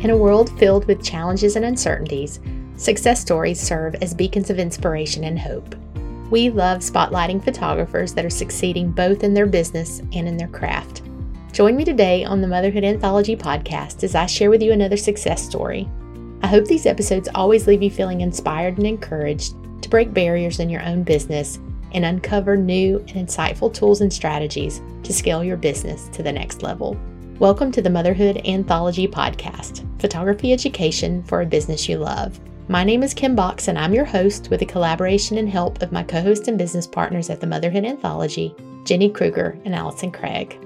In a world filled with challenges and uncertainties, success stories serve as beacons of inspiration and hope. We love spotlighting photographers that are succeeding both in their business and in their craft. Join me today on the Motherhood Anthology podcast as I share with you another success story. I hope these episodes always leave you feeling inspired and encouraged to break barriers in your own business and uncover new and insightful tools and strategies to scale your business to the next level. Welcome to the Motherhood Anthology Podcast, photography education for a business you love. My name is Kim Box, and I'm your host with the collaboration and help of my co host and business partners at the Motherhood Anthology, Jenny Kruger and Allison Craig.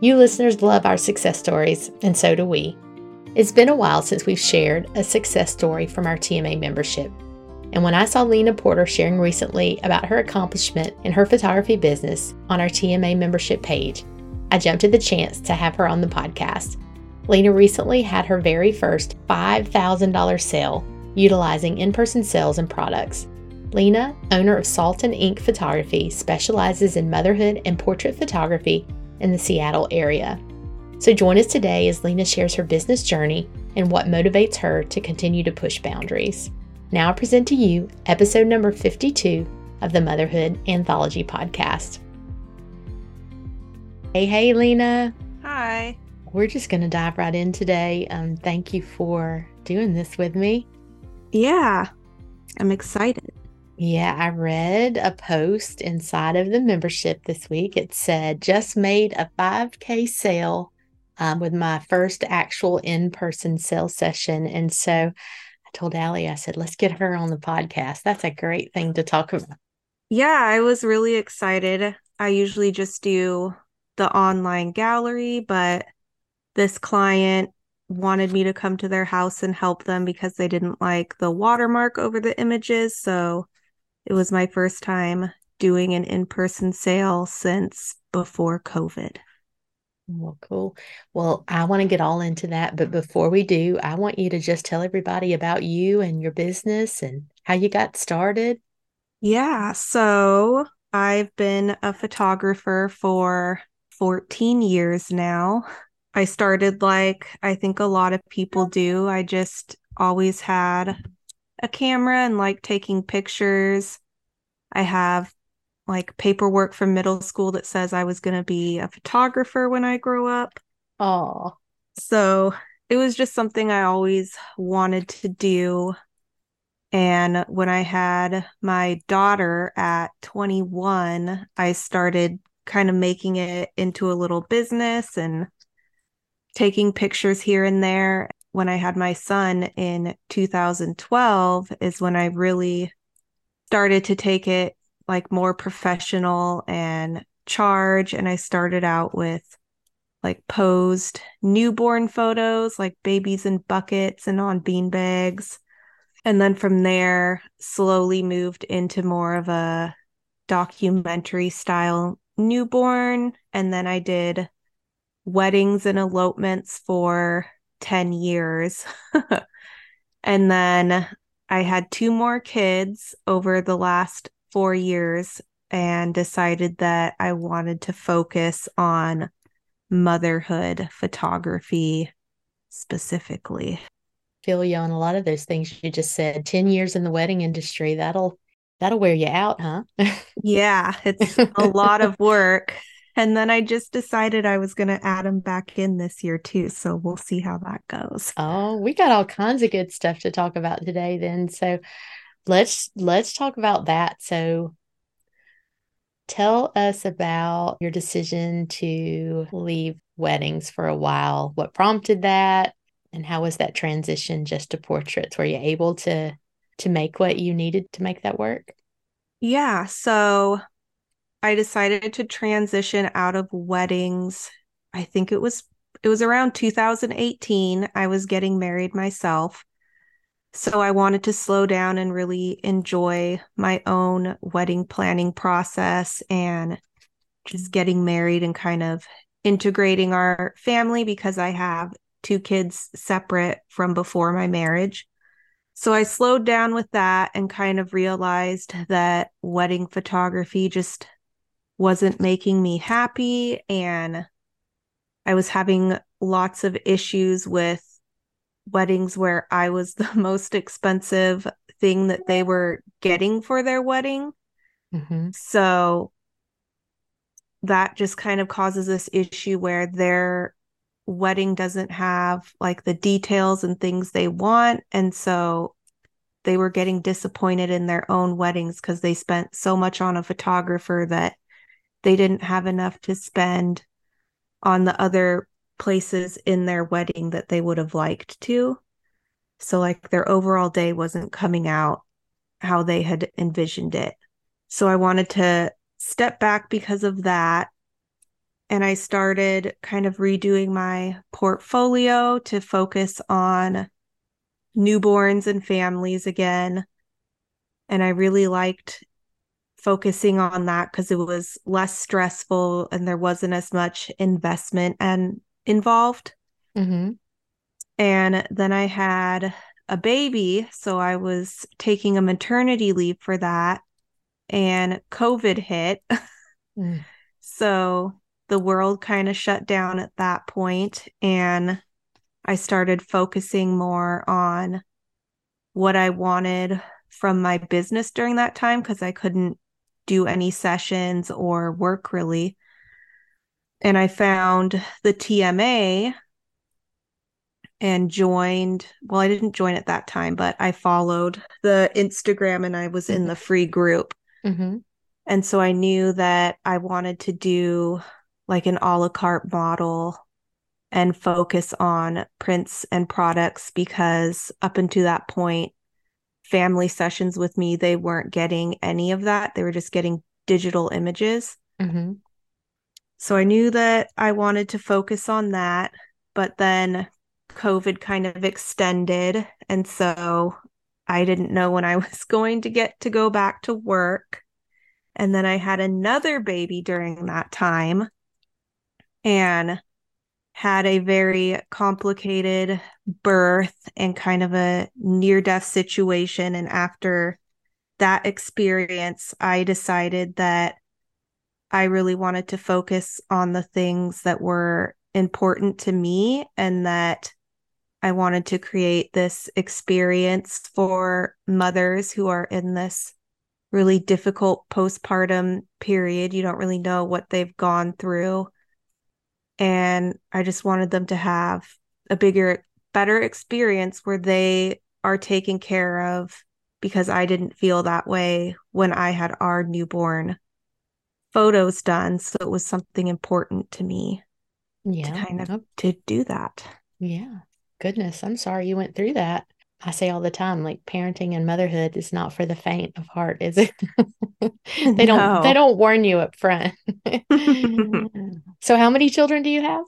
You listeners love our success stories, and so do we. It's been a while since we've shared a success story from our TMA membership. And when I saw Lena Porter sharing recently about her accomplishment in her photography business on our TMA membership page, I jumped at the chance to have her on the podcast. Lena recently had her very first $5,000 sale utilizing in person sales and products. Lena, owner of Salt and Ink Photography, specializes in motherhood and portrait photography in the Seattle area. So join us today as Lena shares her business journey and what motivates her to continue to push boundaries. Now I present to you episode number 52 of the Motherhood Anthology podcast. Hey, hey, Lena. Hi. We're just going to dive right in today. Um, thank you for doing this with me. Yeah, I'm excited. Yeah, I read a post inside of the membership this week. It said, just made a 5K sale um, with my first actual in person sale session. And so I told Allie, I said, let's get her on the podcast. That's a great thing to talk about. Yeah, I was really excited. I usually just do the online gallery, but this client wanted me to come to their house and help them because they didn't like the watermark over the images. So it was my first time doing an in person sale since before COVID. Well, cool. Well, I want to get all into that. But before we do, I want you to just tell everybody about you and your business and how you got started. Yeah. So I've been a photographer for 14 years now. I started like I think a lot of people do. I just always had a camera and like taking pictures. I have like paperwork from middle school that says I was going to be a photographer when I grow up. Oh. So it was just something I always wanted to do. And when I had my daughter at 21, I started kind of making it into a little business and taking pictures here and there. When I had my son in 2012 is when I really started to take it like more professional and charge and I started out with like posed newborn photos like babies in buckets and on bean bags and then from there slowly moved into more of a documentary style newborn and then I did weddings and elopements for 10 years. and then I had two more kids over the last 4 years and decided that I wanted to focus on motherhood photography specifically. Feel you on a lot of those things you just said. 10 years in the wedding industry, that'll that'll wear you out, huh? yeah, it's a lot of work. And then I just decided I was going to add them back in this year too. So we'll see how that goes. Oh, we got all kinds of good stuff to talk about today then. So let's let's talk about that. So tell us about your decision to leave weddings for a while. What prompted that? And how was that transition just to portraits? Were you able to to make what you needed to make that work? Yeah. So I decided to transition out of weddings. I think it was it was around 2018. I was getting married myself. So I wanted to slow down and really enjoy my own wedding planning process and just getting married and kind of integrating our family because I have two kids separate from before my marriage. So I slowed down with that and kind of realized that wedding photography just wasn't making me happy. And I was having lots of issues with weddings where I was the most expensive thing that they were getting for their wedding. Mm-hmm. So that just kind of causes this issue where their wedding doesn't have like the details and things they want. And so they were getting disappointed in their own weddings because they spent so much on a photographer that they didn't have enough to spend on the other places in their wedding that they would have liked to. So, like, their overall day wasn't coming out how they had envisioned it. So, I wanted to step back because of that. And I started kind of redoing my portfolio to focus on newborns and families again. And I really liked focusing on that because it was less stressful and there wasn't as much investment and involved. Mm-hmm. And then I had a baby. So I was taking a maternity leave for that. And COVID hit. Mm. So the world kind of shut down at that point, And I started focusing more on what I wanted from my business during that time because I couldn't do any sessions or work really. And I found the TMA and joined. Well, I didn't join at that time, but I followed the Instagram and I was mm-hmm. in the free group. Mm-hmm. And so I knew that I wanted to do like an a la carte model and focus on prints and products because up until that point, family sessions with me, they weren't getting any of that. They were just getting digital images. Mm-hmm. So I knew that I wanted to focus on that. But then COVID kind of extended. And so I didn't know when I was going to get to go back to work. And then I had another baby during that time and had a very complicated birth and kind of a near death situation. And after that experience, I decided that I really wanted to focus on the things that were important to me and that I wanted to create this experience for mothers who are in this really difficult postpartum period. You don't really know what they've gone through. And I just wanted them to have a bigger, better experience where they are taken care of because I didn't feel that way when I had our newborn photos done. So it was something important to me yeah. to kind of to do that. Yeah goodness, I'm sorry you went through that. I say all the time, like parenting and motherhood is not for the faint of heart, is it? they no. don't they don't warn you up front. so how many children do you have?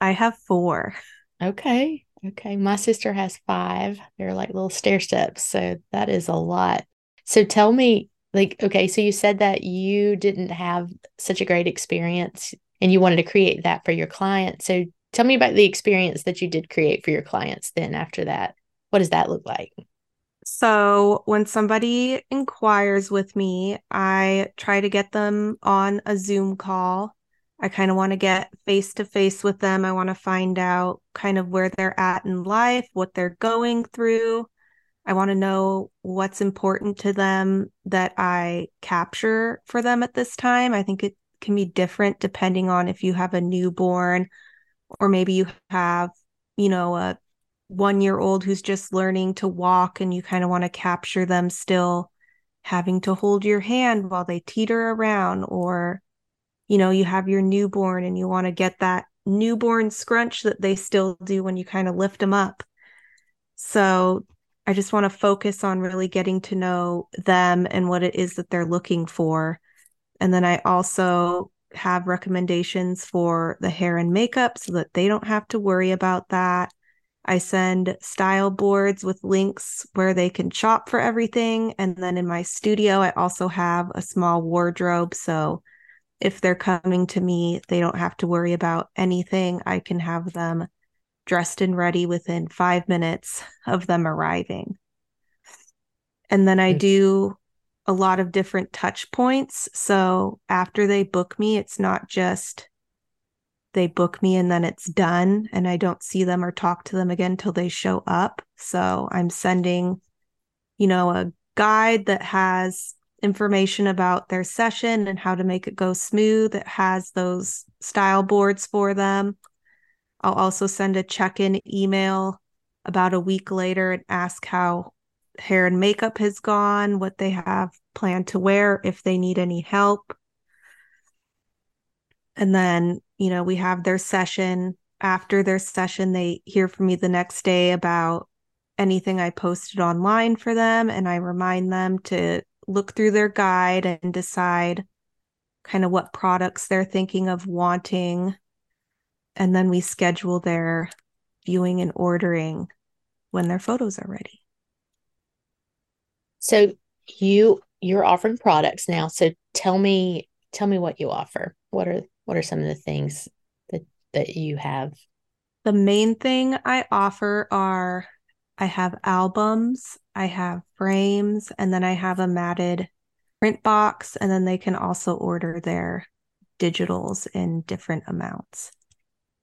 I have four. Okay. Okay. My sister has five. They're like little stair steps. So that is a lot. So tell me, like, okay, so you said that you didn't have such a great experience and you wanted to create that for your client. So Tell me about the experience that you did create for your clients then after that. What does that look like? So, when somebody inquires with me, I try to get them on a Zoom call. I kind of want to get face to face with them. I want to find out kind of where they're at in life, what they're going through. I want to know what's important to them that I capture for them at this time. I think it can be different depending on if you have a newborn or maybe you have you know a one year old who's just learning to walk and you kind of want to capture them still having to hold your hand while they teeter around or you know you have your newborn and you want to get that newborn scrunch that they still do when you kind of lift them up so i just want to focus on really getting to know them and what it is that they're looking for and then i also have recommendations for the hair and makeup so that they don't have to worry about that. I send style boards with links where they can shop for everything. And then in my studio, I also have a small wardrobe. So if they're coming to me, they don't have to worry about anything. I can have them dressed and ready within five minutes of them arriving. And then I do a lot of different touch points. So after they book me, it's not just they book me and then it's done and I don't see them or talk to them again until they show up. So I'm sending, you know, a guide that has information about their session and how to make it go smooth. It has those style boards for them. I'll also send a check in email about a week later and ask how hair and makeup has gone, what they have planned to wear, if they need any help. And then, you know, we have their session. After their session, they hear from me the next day about anything I posted online for them. And I remind them to look through their guide and decide kind of what products they're thinking of wanting. And then we schedule their viewing and ordering when their photos are ready. So you you're offering products now. So tell me tell me what you offer. What are what are some of the things that that you have? The main thing I offer are I have albums, I have frames, and then I have a matted print box. And then they can also order their digitals in different amounts.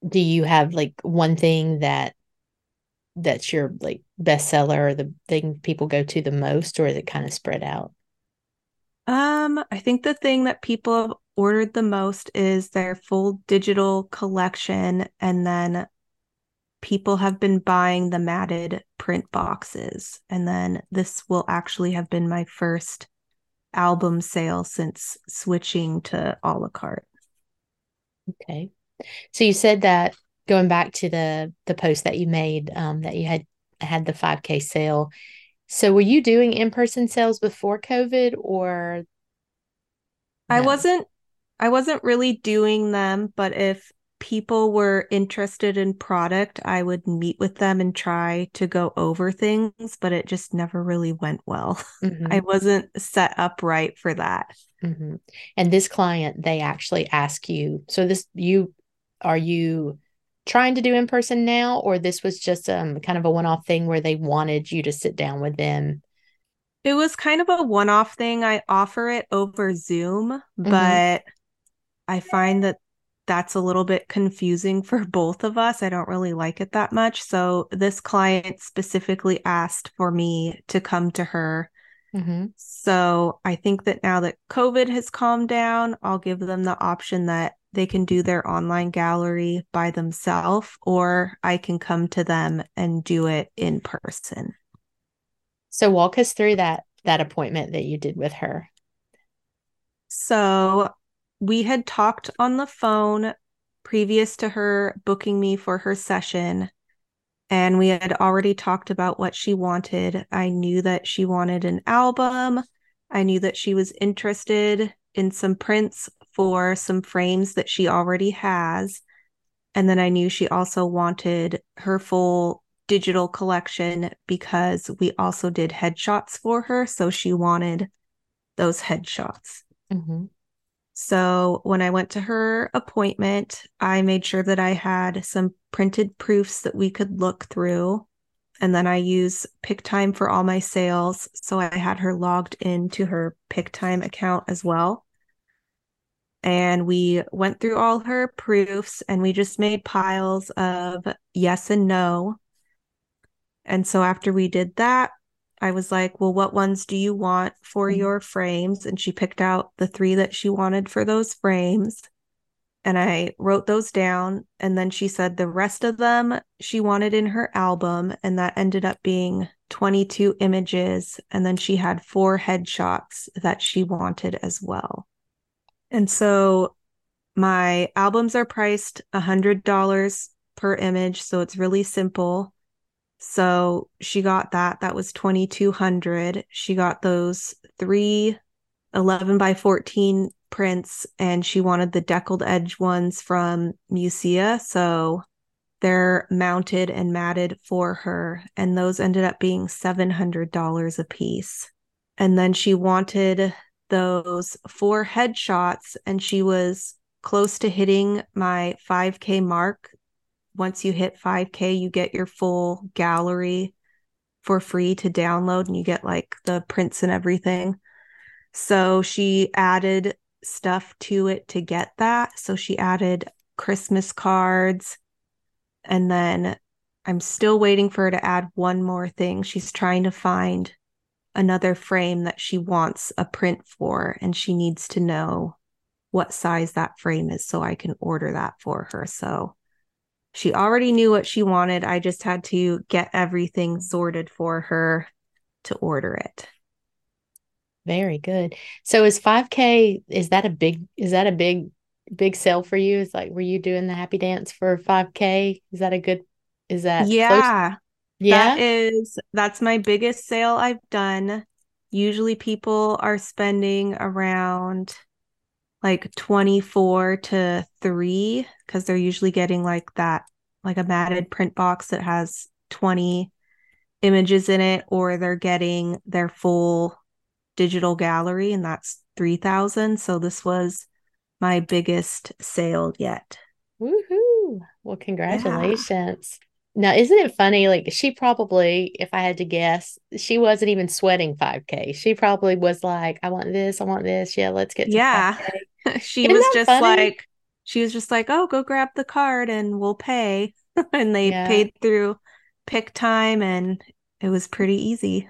Do you have like one thing that that's your like bestseller or the thing people go to the most, or is it kind of spread out? Um, I think the thing that people have ordered the most is their full digital collection, and then people have been buying the matted print boxes. And then this will actually have been my first album sale since switching to a la carte. Okay. So you said that going back to the the post that you made um, that you had had the 5k sale. So were you doing in-person sales before COVID or no? I wasn't I wasn't really doing them, but if people were interested in product, I would meet with them and try to go over things, but it just never really went well. Mm-hmm. I wasn't set up right for that. Mm-hmm. And this client, they actually ask you, so this, you, are you trying to do in person now, or this was just um kind of a one off thing where they wanted you to sit down with them? It was kind of a one off thing. I offer it over Zoom, mm-hmm. but I find that that's a little bit confusing for both of us. I don't really like it that much. So this client specifically asked for me to come to her. Mm-hmm. So I think that now that COVID has calmed down, I'll give them the option that they can do their online gallery by themselves, or I can come to them and do it in person. So walk us through that that appointment that you did with her. So we had talked on the phone previous to her booking me for her session and we had already talked about what she wanted. I knew that she wanted an album. I knew that she was interested in some prints for some frames that she already has. And then I knew she also wanted her full digital collection because we also did headshots for her. So she wanted those headshots. Mm-hmm. So when I went to her appointment, I made sure that I had some printed proofs that we could look through. And then I use Pic-Time for all my sales. So I had her logged into her Pic-Time account as well. And we went through all her proofs and we just made piles of yes and no. And so after we did that, I was like, well, what ones do you want for mm-hmm. your frames? And she picked out the three that she wanted for those frames. And I wrote those down. And then she said the rest of them she wanted in her album. And that ended up being 22 images. And then she had four headshots that she wanted as well. And so my albums are priced $100 per image. So it's really simple. So she got that. That was 2200. She got those three 11 by 14 prints and she wanted the deckled edge ones from Musea. So they're mounted and matted for her. And those ended up being $700 a piece. And then she wanted those four headshots and she was close to hitting my 5K mark once you hit 5K, you get your full gallery for free to download and you get like the prints and everything. So she added stuff to it to get that. So she added Christmas cards. And then I'm still waiting for her to add one more thing. She's trying to find another frame that she wants a print for, and she needs to know what size that frame is so I can order that for her. So she already knew what she wanted. I just had to get everything sorted for her to order it. Very good. So is 5K is that a big is that a big big sale for you? Is like were you doing the happy dance for 5K? Is that a good is that Yeah. close? Yeah? That is that's my biggest sale I've done. Usually people are spending around like 24 to 3 because they're usually getting like that like a matted print box that has 20 images in it or they're getting their full digital gallery and that's 3000 so this was my biggest sale yet Woohoo. Well, congratulations. Now, isn't it funny? Like, she probably, if I had to guess, she wasn't even sweating 5K. She probably was like, I want this, I want this. Yeah, let's get to yeah 5K. she Isn't was just funny? like she was just like oh go grab the card and we'll pay and they Yeah. paid through Pic-Time and it was pretty easy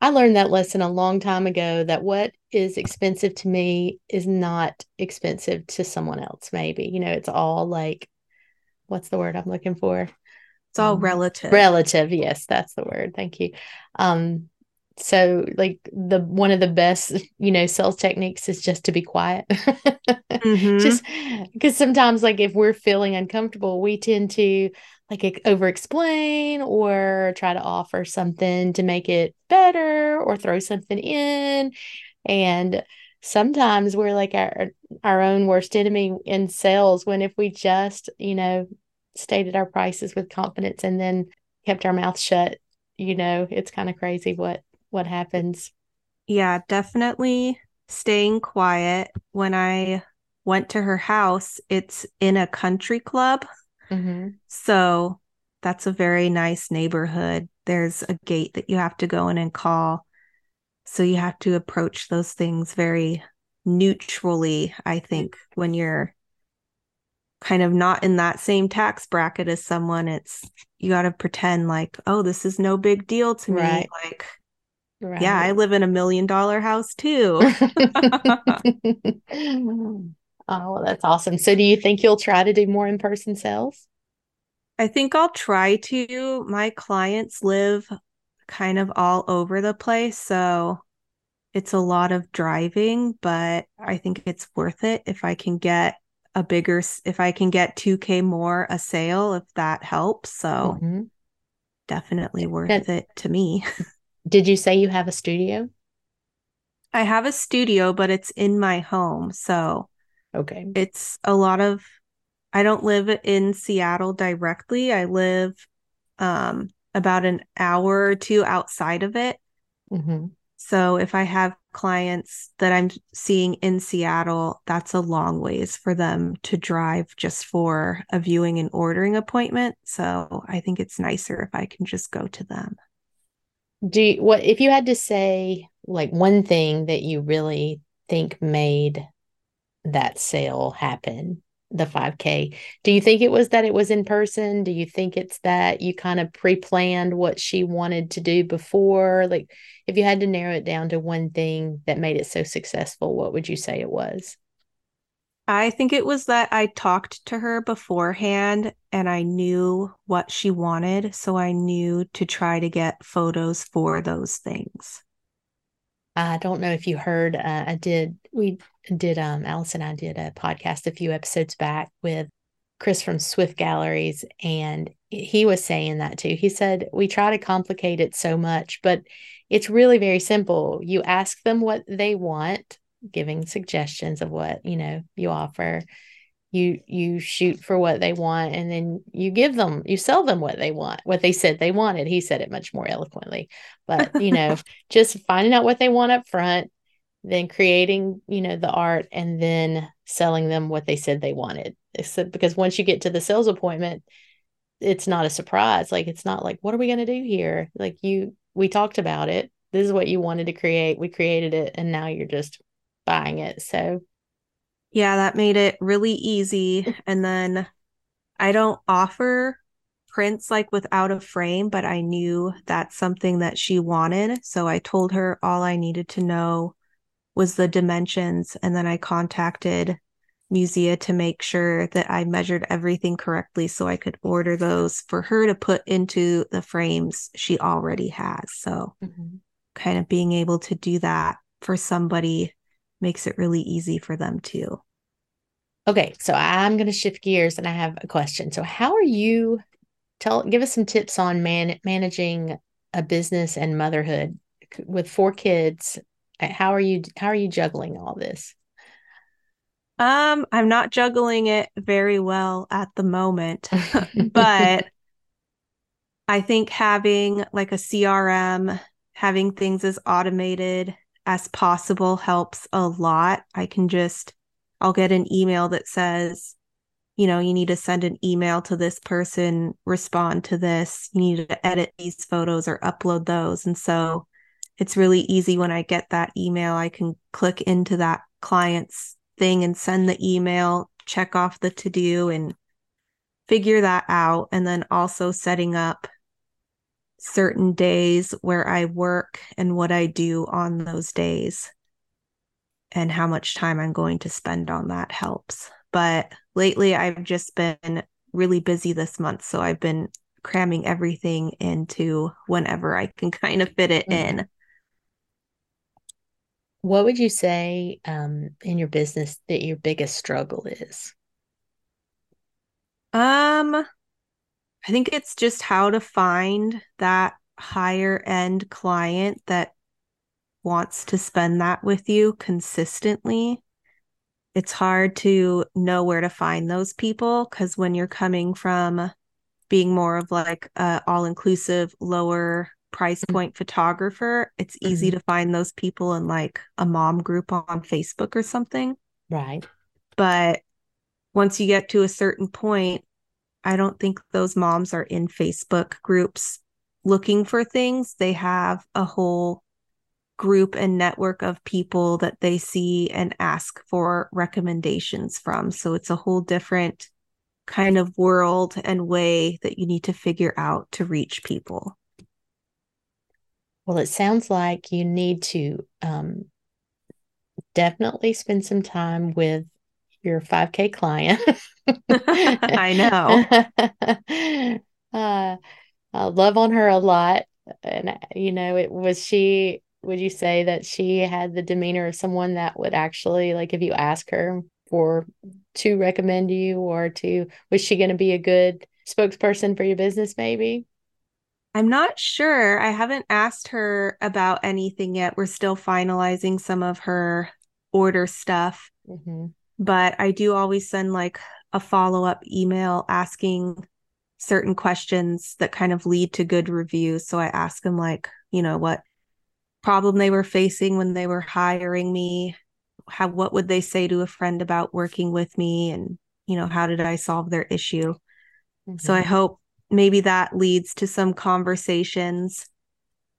I learned that lesson a long time ago that what is expensive to me is not expensive to someone else, maybe. You know, it's all like, what's the word I'm looking for? It's all Um, relative Relative, yes, that's the word. Thank you. Um, so like the one of the best, you know, sales techniques is just to be quiet. Mhm. Just because sometimes like if we're feeling uncomfortable, we tend to like over explain or try to offer something to make it better or throw something in. And sometimes we're like our our own worst enemy in sales when if we just, you know, stated our prices with confidence and then kept our mouth shut, you know, it's kind of crazy what what happens. yeah definitely staying quiet. When i went to her house it's in a country club. Mm-hmm. so that's a very nice neighborhood. There's a gate that you have to go in and call. So you have to approach those things very neutrally i think when you're kind of not in that same tax bracket as someone it's you got to pretend like oh this is no big deal to me Right. like Right. yeah i live in a million dollar house too oh, well, that's awesome. So do you think you'll try to do more in-person sales? i think i'll try to my clients live kind of all over the place so it's a lot of driving but i think it's worth it if i can get a bigger if i can get 2k more a sale if that helps so Mhm. definitely worth And- it to me Did you say you have a studio? I have a studio, but it's in my home. So Okay. it's a lot of, I don't live in Seattle directly. I live um, about an hour or two outside of it. hmm So if I have clients that I'm seeing in Seattle, that's a long ways for them to drive just for a viewing and ordering appointment. So I think it's nicer if I can just go to them. Do you, what if you had to say like one thing that you really think made that sale happen, the 5K? Do you think it was that it was in person? Do you think it's that you kind of pre-planned what she wanted to do before? Like if you had to narrow it down to one thing that made it so successful, what would you say it was? I think it was that I talked to her beforehand and I knew what she wanted. So I knew to try to get photos for those things. I don't know if you heard, uh, I did, we did, um, Alice and I did a podcast a few episodes back with Chris from Swift Galleries, and he was saying that too. He said, We try to complicate it so much, but it's really very simple. You ask them what they want, giving suggestions of what, you know, you offer. You you shoot for what they want and then you give them, you sell them what they want, what they said they wanted. He said it much more eloquently. But, you know, just finding out what they want up front, then creating, you know, the art and then selling them what they said they wanted. Except because once you get to the sales appointment, it's not a surprise. Like it's not like, what are we going to do here? Like you, we talked about it. This is what you wanted to create. We created it, and now you're just buying it. So Yeah, that made it really easy. And then I don't offer prints like without a frame, but I knew that's something that she wanted. So I told her all I needed to know was the dimensions. And then I contacted Musea to make sure that I measured everything correctly so I could order those for her to put into the frames she already has. So, mm-hmm. kind of being able to do that for somebody makes it really easy for them too. Okay, so I'm going to shift gears and I have a question. So, how are you tell give us some tips on man managing a business and motherhood with four kids? How are you how are you juggling all this? Um, I'm not juggling it very well at the moment, but I think having like a CRM, having things as automated as possible helps a lot. I can just, I'll get an email that says, you know, you need to send an email to this person, respond to this, you need to edit these photos or upload those. And so it's really easy when I get that email, I can click into that client's thing and send the email, check off the to do and figure that out. And then also setting up certain days where I work and what I do on those days and how much time I'm going to spend on that helps. But lately, I've just been really busy this month. So I've been cramming everything into whenever I can kind of fit it mm-hmm. in. What would you say um, in your business that your biggest struggle is? Um, I think it's just how to find that higher end client that wants to spend that with you consistently. It's hard to know where to find those people because when you're coming from being more of like a all inclusive, lower price mm-hmm. point mm-hmm. photographer, it's mm-hmm. easy to find those people in like a mom group on Facebook or something. Right. But once you get to a certain point, I don't think those moms are in Facebook groups looking for things. They have a whole group and network of people that they see and ask for recommendations from. So it's a whole different kind of world and way that you need to figure out to reach people. Well, it sounds like you need to um, definitely spend some time with your 5K client. I know. uh, I love on her a lot. And, you know, it was she, would you say that she had the demeanor of someone that would actually, like, if you ask her for to recommend you or to, was she going to be a good spokesperson for your business, maybe? I'm not sure. I haven't asked her about anything yet. We're still finalizing some of her order stuff. Mm-hmm. But I do always send like a follow up email asking certain questions that kind of lead to good reviews. So I ask them, like, you know, what problem they were facing when they were hiring me. How, what would they say to a friend about working with me? And, you know, how did I solve their issue? Mm-hmm. So I mm-hmm. hope maybe that leads to some conversations.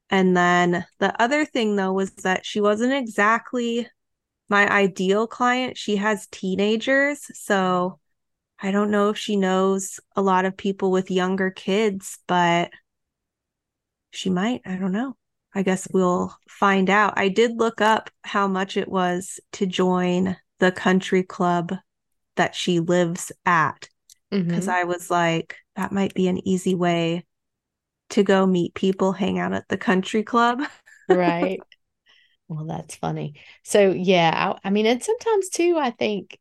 And then the other thing, though, was that she wasn't exactly my ideal client. She has teenagers. So I don't know if she knows a lot of people with younger kids, but she might. I don't know. I guess we'll find out. I did look up how much it was to join the country club that she lives at because mm-hmm. I was like, that might be an easy way to go meet people, hang out at the country club. right. Well, that's funny. So, yeah, I, I mean, and sometimes too, I think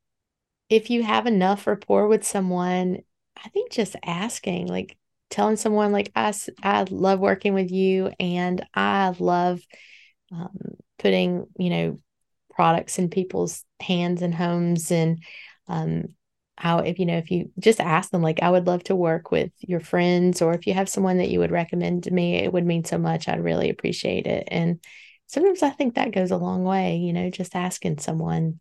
if you have enough rapport with someone, I think just asking, like telling someone, like, I, I love working with you and I love um, putting, you know, products in people's hands and homes and um, how if you know if you just ask them like i would love to work with your friends or if you have someone that you would recommend to me it would mean so much i'd really appreciate it. And sometimes i think that goes a long way you know just asking someone.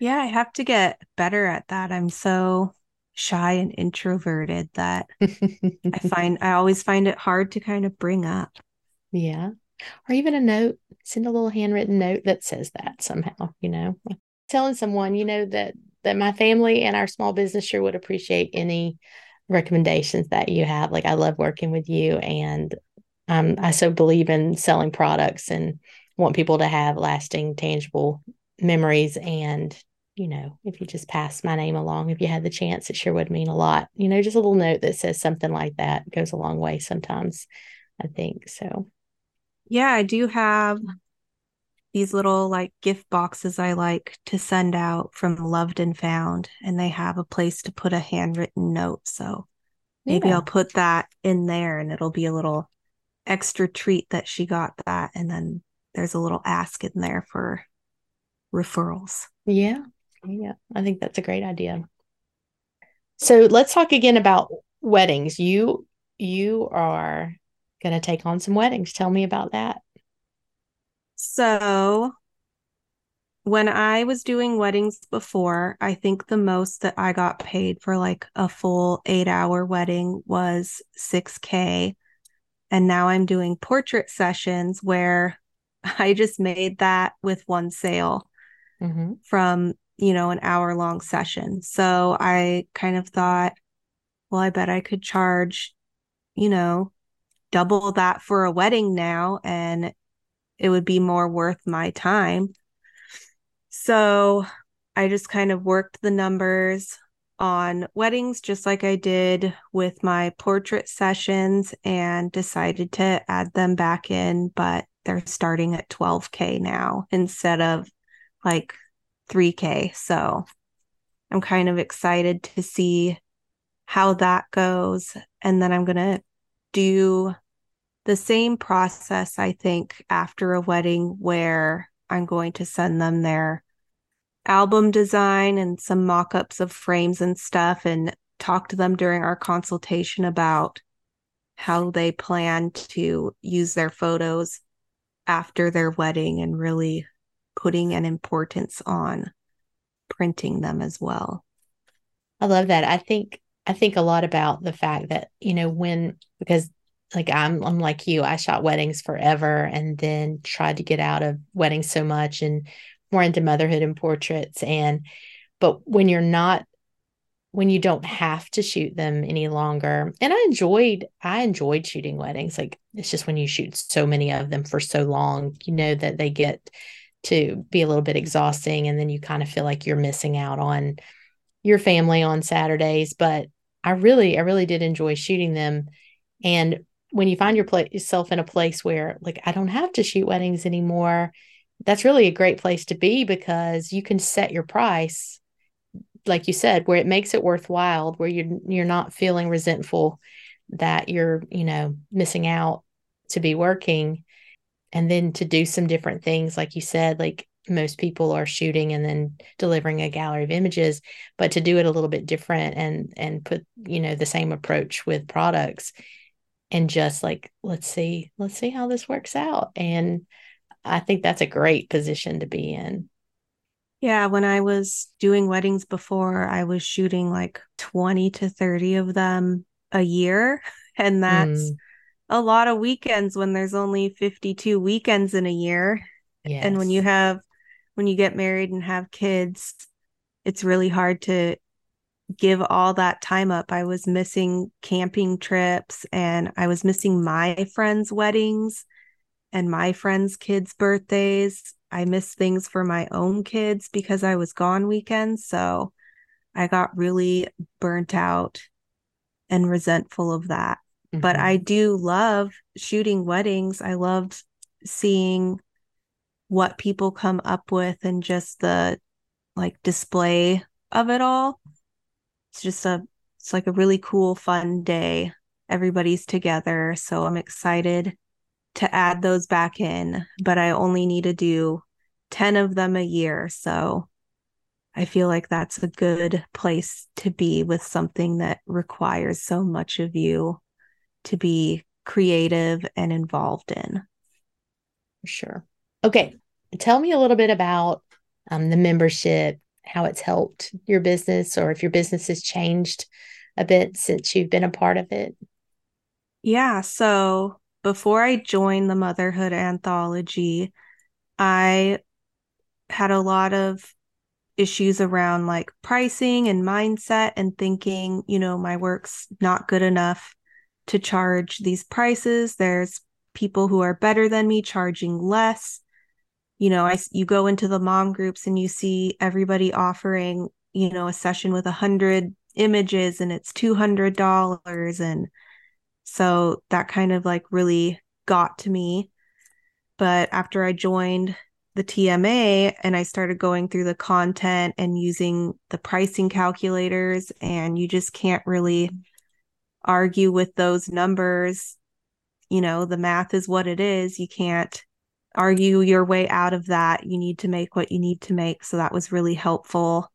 Yeah i have to get better at that. I'm so shy and introverted that i find i always find it hard to kind of bring up. Yeah. Or even a note send a little handwritten note that says that somehow you know telling someone, you know, that that my family and our small business sure would appreciate any recommendations that you have. Like I love working with you and um, I so believe in selling products and want people to have lasting, tangible memories. And, you know, if you just pass my name along, if you had the chance, it sure would mean a lot. You know, just a little note that says something like that goes a long way sometimes, I think. So, yeah, I do have these little like gift boxes I like to send out from Loved and Found, and they have a place to put a handwritten note. So maybe yeah. I'll put that in there and it'll be a little extra treat that she got that. And then there's a little ask in there for referrals. Yeah. Yeah. I think that's a great idea. So let's talk again about weddings. You you are going to take on some weddings. Tell me about that. So when I was doing weddings before, I think the most that I got paid for like a full eight hour wedding was 6K. And now I'm doing portrait sessions where I just made that with one sale mm-hmm. from, you know, an hour long session. So I kind of thought, well, I bet I could charge, you know, double that for a wedding now. And it would be more worth my time. So I just kind of worked the numbers on weddings, just like I did with my portrait sessions, and decided to add them back in. But they're starting at 12K now instead of like 3K. So I'm kind of excited to see how that goes. And then I'm going to do the same process, I think, after a wedding where I'm going to send them their album design and some mock ups of frames and stuff and talk to them during our consultation about how they plan to use their photos after their wedding and really putting an importance on printing them as well. I love that. I think I think a lot about the fact that, you know, when because like I'm I'm like you. I shot weddings forever and then tried to get out of weddings so much and more into motherhood and portraits and but when you're not when you don't have to shoot them any longer and I enjoyed I enjoyed shooting weddings like it's just when you shoot so many of them for so long you know that they get to be a little bit exhausting and then you kind of feel like you're missing out on your family on Saturdays but I really I really did enjoy shooting them and when you find your yourself in a place where like I don't have to shoot weddings anymore, that's really a great place to be because you can set your price like you said where it makes it worthwhile where you're you're not feeling resentful that you're, you know, missing out to be working and then to do some different things like you said like most people are shooting and then delivering a gallery of images but to do it a little bit different and and put you know the same approach with products and just like let's see let's see how this works out and i think that's a great position to be in yeah when i was doing weddings before i was shooting like 20 to 30 of them a year and that's mm. a lot of weekends when there's only 52 weekends in a year yes. and when you have when you get married and have kids it's really hard to give all that time up. I was missing camping trips and I was missing my friends' weddings and my friends' kids' birthdays. I missed things for my own kids because I was gone weekends. So I got really burnt out and resentful of that. Mm-hmm. But I do love shooting weddings. I loved seeing what people come up with and just the like display of it all it's just a it's like a really cool fun day. Everybody's together so i'm excited to add those back in but i only need to do 10 of them a year so i feel like that's a good place to be with something that requires so much of you to be creative and involved in. For sure. Okay tell me a little bit about um, the membership how it's helped your business or if your business has changed a bit since you've been a part of it. Yeah. So before I joined the Motherhood Anthology, I had a lot of issues around like pricing and mindset and thinking, you know, my work's not good enough to charge these prices. There's people who are better than me charging less. You know, I you go into the mom groups and you see everybody offering, you know, a session with a hundred images and it's two hundred dollars, and so that kind of like really got to me. But after I joined the TMA and I started going through the content and using the pricing calculators, and you just can't really argue with those numbers. You know, the math is what it is. You can't argue your way out of that. You need to make what you need to make. So that was really helpful.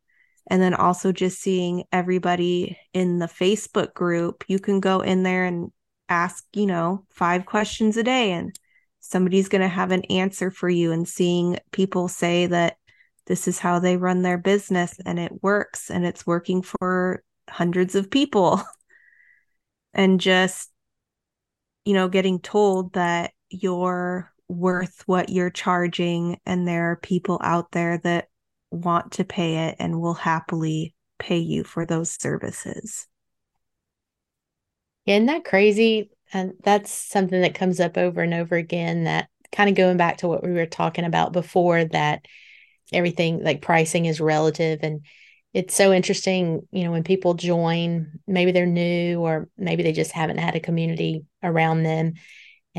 And then also just seeing everybody in the Facebook group, you can go in there and ask, you know, five questions a day and somebody's going to have an answer for you and seeing people say that this is how they run their business and it works and it's working for hundreds of people and just you know getting told that you're worth what you're charging and there are people out there that want to pay it and will happily pay you for those services. Isn't that crazy? And that's something that comes up over and over again that kind of going back to what we were talking about before that everything like pricing is relative and it's so interesting, you know, when people join, maybe they're new or maybe they just haven't had a community around them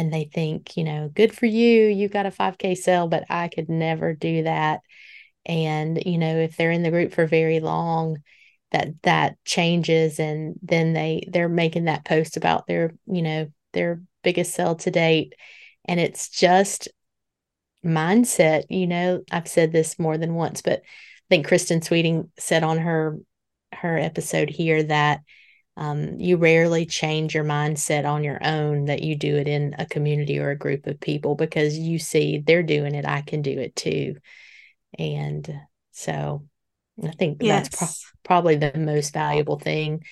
and they think, you know, good for you, you got a 5K sale, but I could never do that. And, you know, if they're in the group for very long, that that changes and then they they're making that post about their you know their biggest sell to date and it's just mindset you know i've said this more than once but i think kristen sweeting said on her her episode here that um, you rarely change your mindset on your own that you do it in a community or a group of people because you see they're doing it i can do it too and so I think yes. that's pro- probably the most valuable thing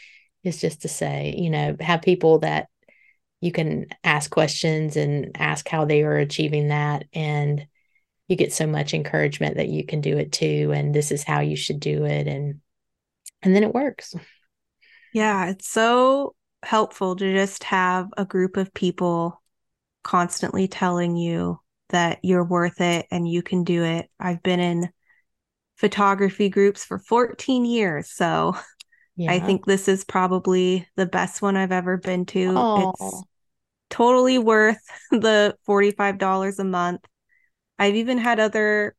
is just to say, you know, have people that you can ask questions and ask how they are achieving that. And you get so much encouragement that you can do it too. And this is how you should do it. And, and then it works. Yeah. It's so helpful to just have a group of people constantly telling you that you're worth it and you can do it. I've been in photography groups for 14 years. So yeah. I think this is probably the best one I've ever been to. Aww. It's totally worth the $45 a month. I've even had other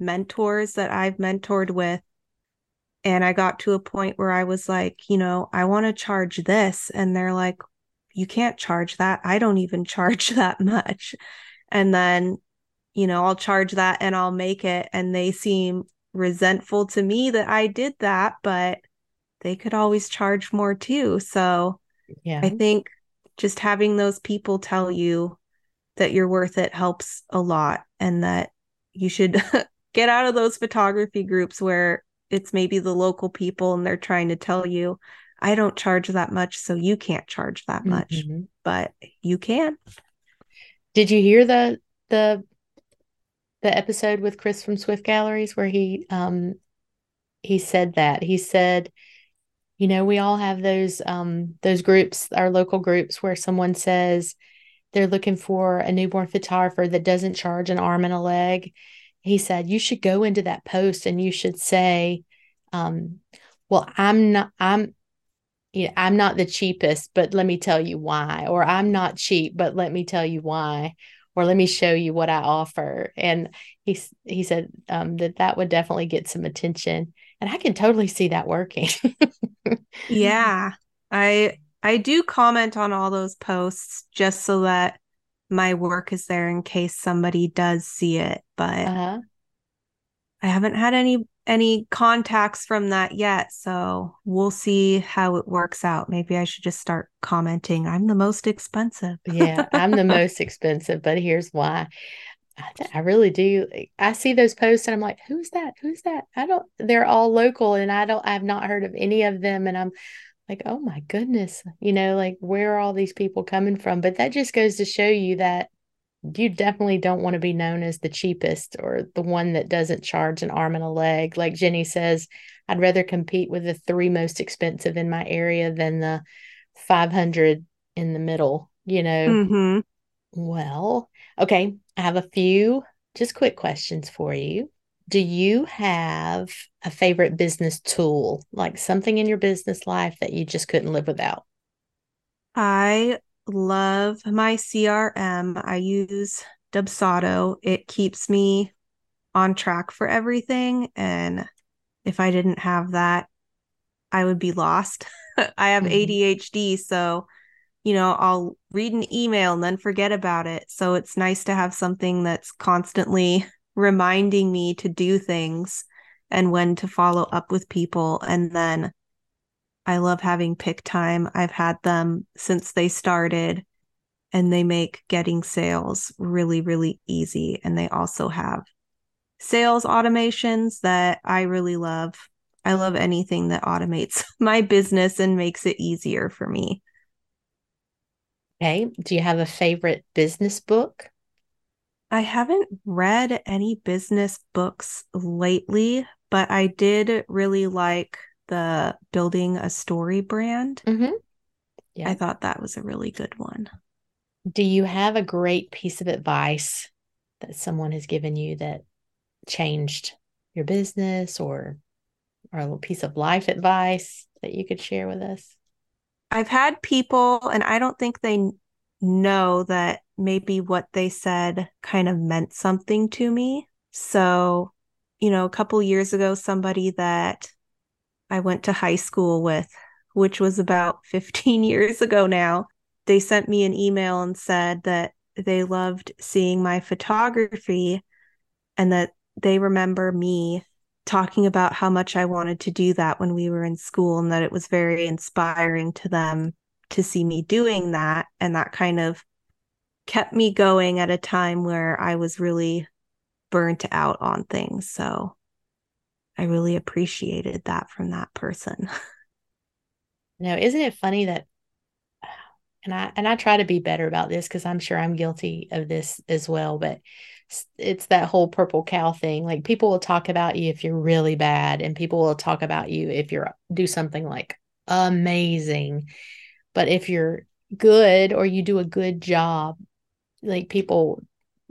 mentors that I've mentored with. And I got to a point where I was like, you know, I want to charge this. And they're like, you can't charge that. I don't even charge that much. And then, you know, I'll charge that and I'll make it. And they seem resentful to me that I did that, but they could always charge more too. So yeah. I think just having those people tell you that you're worth it helps a lot and that you should get out of those photography groups where it's maybe the local people and they're trying to tell you I don't charge that much so you can't charge that much mm-hmm. but you can. Did you hear the the the episode with Chris from Swift Galleries where he um he said that. He said, you know, we all have those um those groups, our local groups where someone says they're looking for a newborn photographer that doesn't charge an arm and a leg. He said, you should go into that post and you should say, um, well, I'm not I'm you know, I'm not the cheapest, but let me tell you why. Or I'm not cheap, but let me tell you why or let me show you what I offer. And he he said um, that that would definitely get some attention, and I can totally see that working. yeah, I I do comment on all those posts just so that my work is there in case somebody does see it, but uh-huh. I haven't had any any contacts from that yet. So we'll see how it works out. Maybe I should just start commenting. I'm the most expensive. yeah, I'm the most expensive, but here's why. I, really do. I see those posts and I'm like, who's that? Who's that? I don't, they're all local and I don't, I've not heard of any of them. And I'm like, oh my goodness, you know, like where are all these people coming from? But that just goes to show you that you definitely don't want to be known as the cheapest or the one that doesn't charge an arm and a leg. Like Jenny says, I'd rather compete with the three most expensive in my area than the 500 in the middle, you know? Mm-hmm. Well, okay. I have a few just quick questions for you. Do you have a favorite business tool, like something in your business life that you just couldn't live without? I love my CRM. I use Dubsado. It keeps me on track for everything. And if I didn't have that, I would be lost. I have mm-hmm. ADHD. So, you know, I'll read an email and then forget about it. So it's nice to have something that's constantly reminding me to do things and when to follow up with people. And then I love having Pic-Time. I've had them since they started and they make getting sales really, really easy. And they also have sales automations that I really love. I love anything that automates my business and makes it easier for me. Okay. Do you have a favorite business book? I haven't read any business books lately, but I did really like the building a story brand. Mm-hmm. Yeah. I thought that was a really good one. Do you have a great piece of advice that someone has given you that changed your business or or a little piece of life advice that you could share with us? I've had people and I don't think they know that maybe what they said kind of meant something to me. So, you know, a couple years ago somebody that I went to high school with, which was about 15 years ago now, they sent me an email and said that they loved seeing my photography and that they remember me talking about how much I wanted to do that when we were in school and that it was very inspiring to them to see me doing that. And that kind of kept me going at a time where I was really burnt out on things. So I really appreciated that from that person. Now, isn't it funny that and I and I try to be better about this because I'm sure I'm guilty of this as well, but it's that whole purple cow thing. Like people will talk about you if you're really bad, and people will talk about you if you're do something like amazing. But if you're good or you do a good job, like people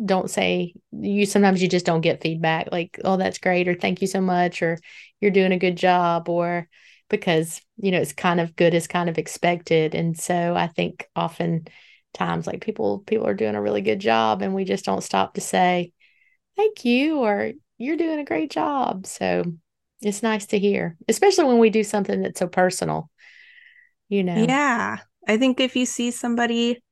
don't say you sometimes you just don't get feedback like oh that's great or thank you so much or you're doing a good job or because you know it's kind of good as kind of expected. And so i think often times like people people are doing a really good job and we just don't stop to say thank you or you're doing a great job. So it's nice to hear especially when we do something that's so personal you know? Yeah. I think if you see somebody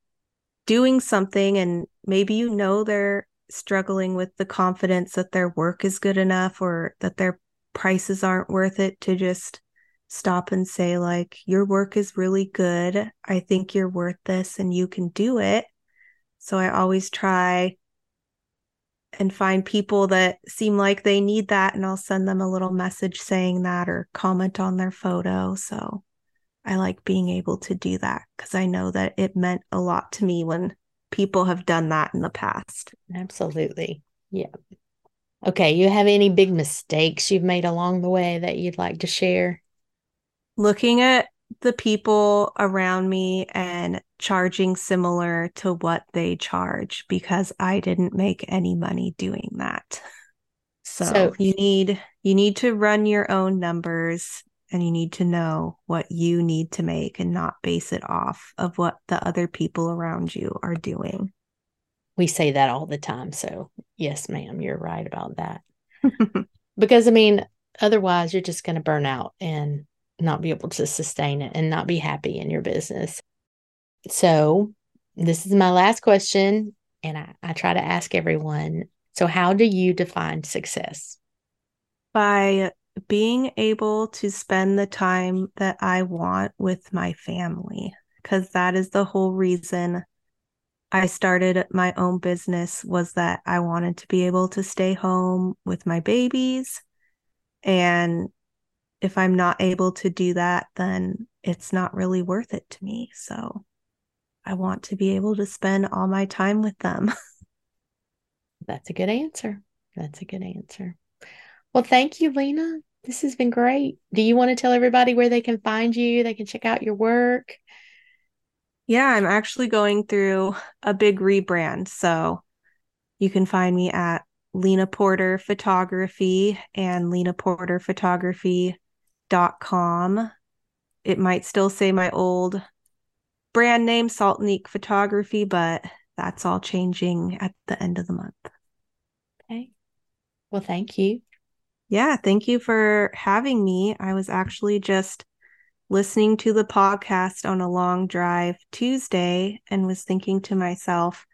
doing something and maybe you know they're struggling with the confidence that their work is good enough or that their prices aren't worth it to just stop and say like your work is really good. I think you're worth this and you can do it. So i always try and find people that seem like they need that and i'll send them a little message saying that or comment on their photo. So I like being able to do that because I know that it meant a lot to me when people have done that in the past. Absolutely. Yeah. Okay. You have any big mistakes you've made along the way that you'd like to share? Looking at the people around me and charging similar to what they charge because I didn't make any money doing that. So, so you need you need to run your own numbers and you need to know what you need to make and not base it off of what the other people around you are doing. We say that all the time. So, yes, ma'am, you're right about that. because, I mean, otherwise, you're just going to burn out and not be able to sustain it and not be happy in your business. So, this is my last question, and I, I try to ask everyone. So, how do you define success? By being able to spend the time that I want with my family, because that is the whole reason I started my own business was that I wanted to be able to stay home with my babies. And if I'm not able to do that, then it's not really worth it to me. So I want to be able to spend all my time with them. That's a good answer. That's a good answer. Well, thank you, Lena. This has been great. Do you want to tell everybody where they can find you? They can check out your work. Yeah, I'm actually going through a big rebrand. So you can find me at Lena Porter Photography and lenaporterphotography.com. It might still say my old brand name, Saltanique Photography, but that's all changing at the end of the month. Okay. Well, thank you. Yeah, thank you for having me. I was actually just listening to the podcast on a long drive Tuesday and was thinking to myself,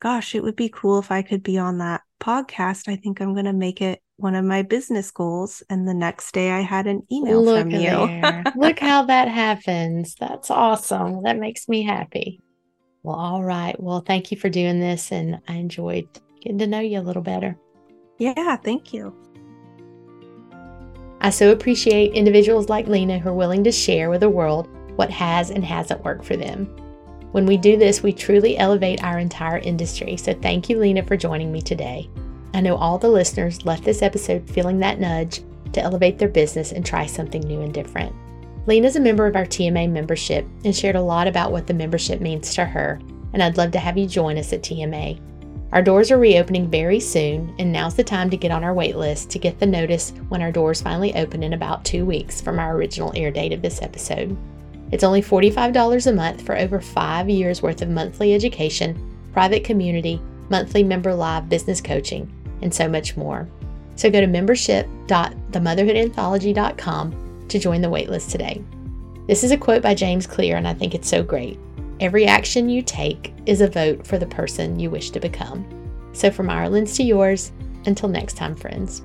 gosh, it would be cool if I could be on that podcast. I think I'm going to make it one of my business goals. And the next day I had an email Look from you. Look how that happens. That's awesome. That makes me happy. Well, all right. Well, thank you for doing this. And I enjoyed getting to know you a little better. Yeah, thank you. I so appreciate individuals like Lena who are willing to share with the world what has and hasn't worked for them. When we do this, we truly elevate our entire industry. So thank you, Lena, for joining me today. I know all the listeners left this episode feeling that nudge to elevate their business and try something new and different. Lena's a member of our TMA membership and shared a lot about what the membership means to her, and I'd love to have you join us at TMA. Our doors are reopening very soon, and now's the time to get on our wait list to get the notice when our doors finally open in about two weeks from our original air date of this episode. It's only $45 a month for over five years worth of monthly education, private community, monthly member live business coaching, and so much more. So go to membership.themotherhoodanthology.com to join the waitlist today. This is a quote by James Clear, and I think it's so great. Every action you take is a vote for the person you wish to become. So, from Ireland's to yours, until next time, friends.